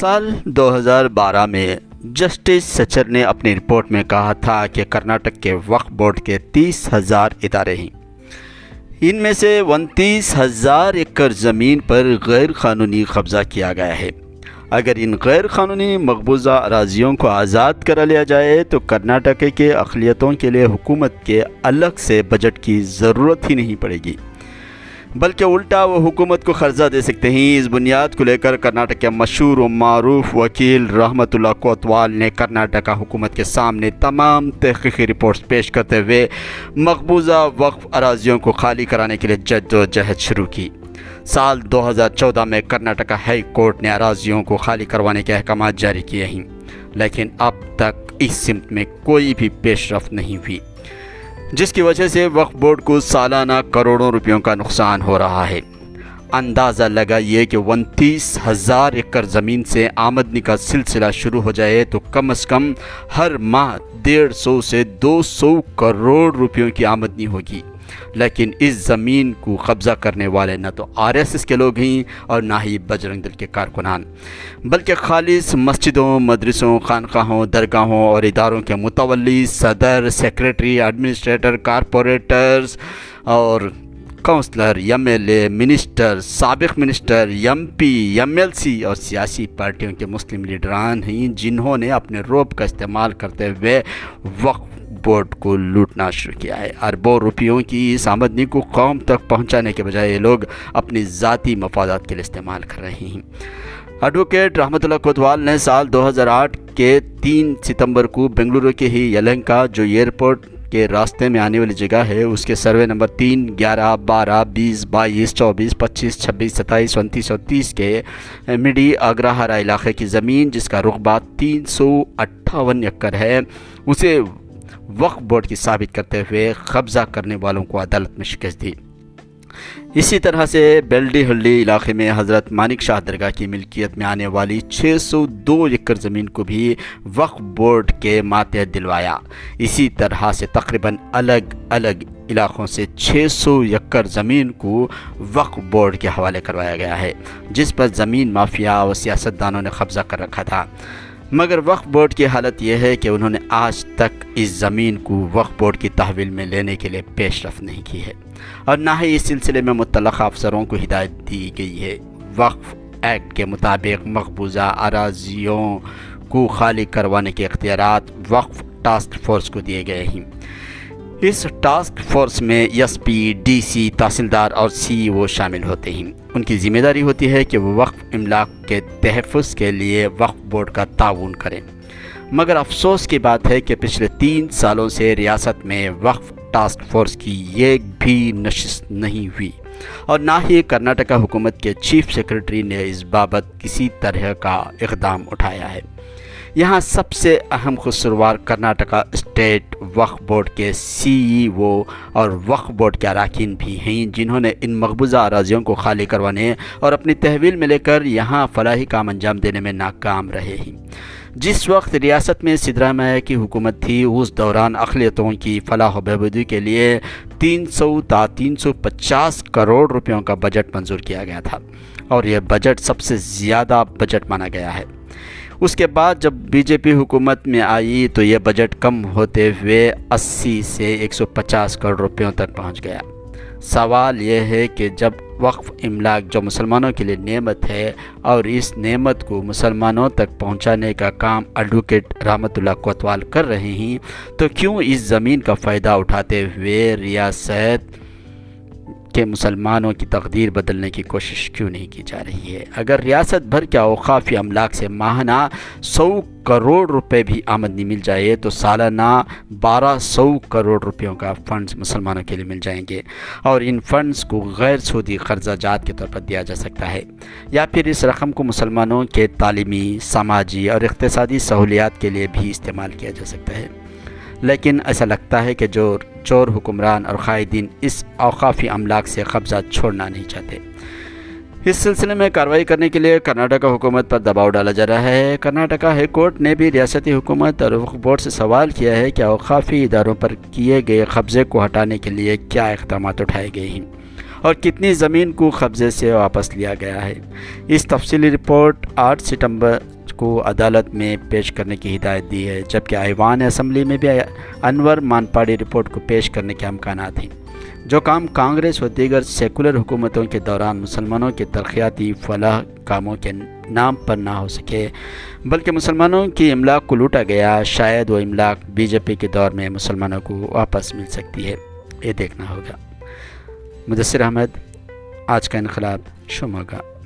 سال دو ہزار بارہ میں جسٹس سچر نے اپنی رپورٹ میں کہا تھا کہ کرناٹک کے وقف بورڈ کے تیس ہزار ادارے ہیں۔ ان میں سے انتیس ہزار ایکڑ زمین پر غیر قانونی قبضہ کیا گیا ہے۔ اگر ان غیر قانونی مقبوضہ اراضیوں کو آزاد کرا لیا جائے تو کرناٹک کے اقلیتوں کے لیے حکومت کے الگ سے بجٹ کی ضرورت ہی نہیں پڑے گی۔ بلکہ الٹا وہ حکومت کو قرضہ دے سکتے ہیں۔ اس بنیاد کو لے کر کرناٹک کے مشہور و معروف وکیل رحمت اللہ کوتوال نے کرناٹکا حکومت کے سامنے تمام تحقیقی رپورٹس پیش کرتے ہوئے مقبوضہ وقف اراضیوں کو خالی کرانے کے لیے جد و جہد شروع کی۔ سال دو ہزار چودہ میں کرناٹکا ہائی کورٹ نے اراضیوں کو خالی کروانے کے احکامات جاری کیے ہیں، لیکن اب تک اس سمت میں کوئی بھی پیش رفت نہیں ہوئی۔ جس کی وجہ سے وقف بورڈ کو سالانہ کروڑوں روپیوں کا نقصان ہو رہا ہے۔ اندازہ لگائیے کہ انتیس ہزار ایکڑ زمین سے آمدنی کا سلسلہ شروع ہو جائے تو کم از کم ہر ماہ ڈیڑھ سو سے دو سو کروڑ روپیوں کی آمدنی ہوگی۔ لیکن اس زمین کو قبضہ کرنے والے نہ تو آر ایس ایس کے لوگ ہیں اور نہ ہی بجرنگ دل کے کارکنان۔ بلکہ خالص مسجدوں، مدرسوں، خانقاہوں، درگاہوں اور اداروں کے متولی صدر، سیکریٹری، ایڈمنسٹریٹر، کارپوریٹرز اور councillor, M L A, minister, سابق minister, M P, M L C اور سیاسی پارٹیوں کے مسلم لیڈران ہیں جنہوں نے اپنے روپ کا استعمال کرتے ہوئے وقف بورڈ کو لوٹنا شروع کیا ہے۔ اربوں روپیوں کی اس آمدنی کو قوم تک پہنچانے کے بجائے یہ لوگ اپنی ذاتی مفادات کے لیے استعمال کر رہے ہیں۔ ایڈوکیٹ رحمت اللہ کوتوال نے سال دو ہزار آٹھ کے تین ستمبر کو بنگلورو کے ہی یلنکا جو ایئرپورٹ کے راستے میں آنے والی جگہ ہے، اس کے سروے نمبر تین، گیارہ، بارہ، بیس، بائیس، چوبیس، پچیس، چھبیس، ستائیس، انتیس اور تیس کے مڈی آگرہ علاقے کی زمین، جس کا رقبہ تین سو اٹھاون ایکڑ ہے، اسے وقف بورڈ کی ثابت کرتے ہوئے قبضہ کرنے والوں کو عدالت میں شکست دی۔ اسی طرح سے بیلڈی ہلی علاقے میں حضرت مانک شاہ درگاہ کی ملکیت میں آنے والی چھ سو دو ایکڑ زمین کو بھی وقف بورڈ کے ماتحت دلوایا۔ اسی طرح سے تقریباً الگ الگ علاقوں سے چھ سو ایکڑ زمین کو وقف بورڈ کے حوالے کروایا گیا ہے، جس پر زمین مافیا اور سیاستدانوں نے قبضہ کر رکھا تھا۔ مگر وقف بورڈ کی حالت یہ ہے کہ انہوں نے آج تک اس زمین کو وقف بورڈ کی تحویل میں لینے کے لیے پیش رفت نہیں کی ہے۔ اور نہ ہی اس سلسلے میں متعلقہ افسروں کو ہدایت دی گئی ہے۔ وقف ایکٹ کے مطابق مقبوضہ اراضیوں کو خالی کروانے کے اختیارات وقف ٹاسک فورس کو دیے گئے ہیں۔ اس ٹاسک فورس میں ایس پی، ڈی سی، تحصیلدار اور سی او شامل ہوتے ہیں۔ ان کی ذمہ داری ہوتی ہے کہ وہ وقف املاک کے تحفظ کے لیے وقف بورڈ کا تعاون کریں۔ مگر افسوس کی بات ہے کہ پچھلے تین سالوں سے ریاست میں وقف ٹاسک فورس کی ایک بھی نشست نہیں ہوئی۔ اور نہ ہی کرناٹکا حکومت کے چیف سیکرٹری نے اس بابت کسی طرح کا اقدام اٹھایا ہے۔ یہاں سب سے اہم خسروار کرناٹکا اسٹیٹ وقف بورڈ کے سی ای او اور وقف بورڈ کے اراکین بھی ہیں، جنہوں نے ان مقبوضہ اراضیوں کو خالی کروانے اور اپنی تحویل میں لے کر یہاں فلاحی کام انجام دینے میں ناکام رہے ہیں۔ جس وقت ریاست میں سدرامیا کی حکومت تھی، اس دوران اقلیتوں کی فلاح و بہبودی کے لیے تین سو تا تین سو پچاس کروڑ روپیوں کا بجٹ منظور کیا گیا تھا اور یہ بجٹ سب سے زیادہ بجٹ مانا گیا ہے۔ اس کے بعد جب بی جے پی حکومت میں آئی تو یہ بجٹ کم ہوتے ہوئے اسی سے ایک سو پچاس کروڑ روپیوں تک پہنچ گیا۔ سوال یہ ہے کہ جب وقف املاک جو مسلمانوں کے لیے نعمت ہے اور اس نعمت کو مسلمانوں تک پہنچانے کا کام ایڈوکیٹ رحمت اللہ کوتوال کر رہے ہیں، تو کیوں اس زمین کا فائدہ اٹھاتے ہوئے ریاست کہ مسلمانوں کی تقدیر بدلنے کی کوشش کیوں نہیں کی جا رہی ہے؟ اگر ریاست بھر کے اوقافی املاک سے ماہانہ سو کروڑ روپے بھی آمدنی مل جائے تو سالانہ بارہ سو کروڑ روپیوں کا فنڈز مسلمانوں کے لیے مل جائیں گے اور ان فنڈز کو غیر سودی قرضہ جات کے طور پر دیا جا سکتا ہے۔ یا پھر اس رقم کو مسلمانوں کے تعلیمی، سماجی اور اقتصادی سہولیات کے لیے بھی استعمال کیا جا سکتا ہے۔ لیکن ایسا لگتا ہے کہ جو چور حکمران اور قائدین اس اوقافی املاک سے قبضہ چھوڑنا نہیں چاہتے۔ اس سلسلے میں کارروائی کرنے کے لیے کرناٹکا حکومت پر دباؤ ڈالا جا رہا ہے۔ کرناٹکا ہائی کورٹ نے بھی ریاستی حکومت اور وقف بورڈ سے سوال کیا ہے کہ اوقافی اداروں پر کیے گئے قبضے کو ہٹانے کے لیے کیا اقدامات اٹھائے گئے ہیں اور کتنی زمین کو قبضے سے واپس لیا گیا ہے۔ اس تفصیلی رپورٹ آٹھ ستمبر کو عدالت میں پیش کرنے کی ہدایت دی ہے، جبکہ ایوان اسمبلی میں بھی انور مانپاڑی رپورٹ کو پیش کرنے کے امکانات ہیں۔ جو کام کانگریس و دیگر سیکولر حکومتوں کے دوران مسلمانوں کے ترقیاتی فلاح کاموں کے نام پر نہ ہو سکے، بلکہ مسلمانوں کی املاک کو لوٹا گیا، شاید وہ املاک بی جے پی کے دور میں مسلمانوں کو واپس مل سکتی ہے۔ یہ دیکھنا ہوگا۔ مدثر احمد، آج کا انقلاب شموگا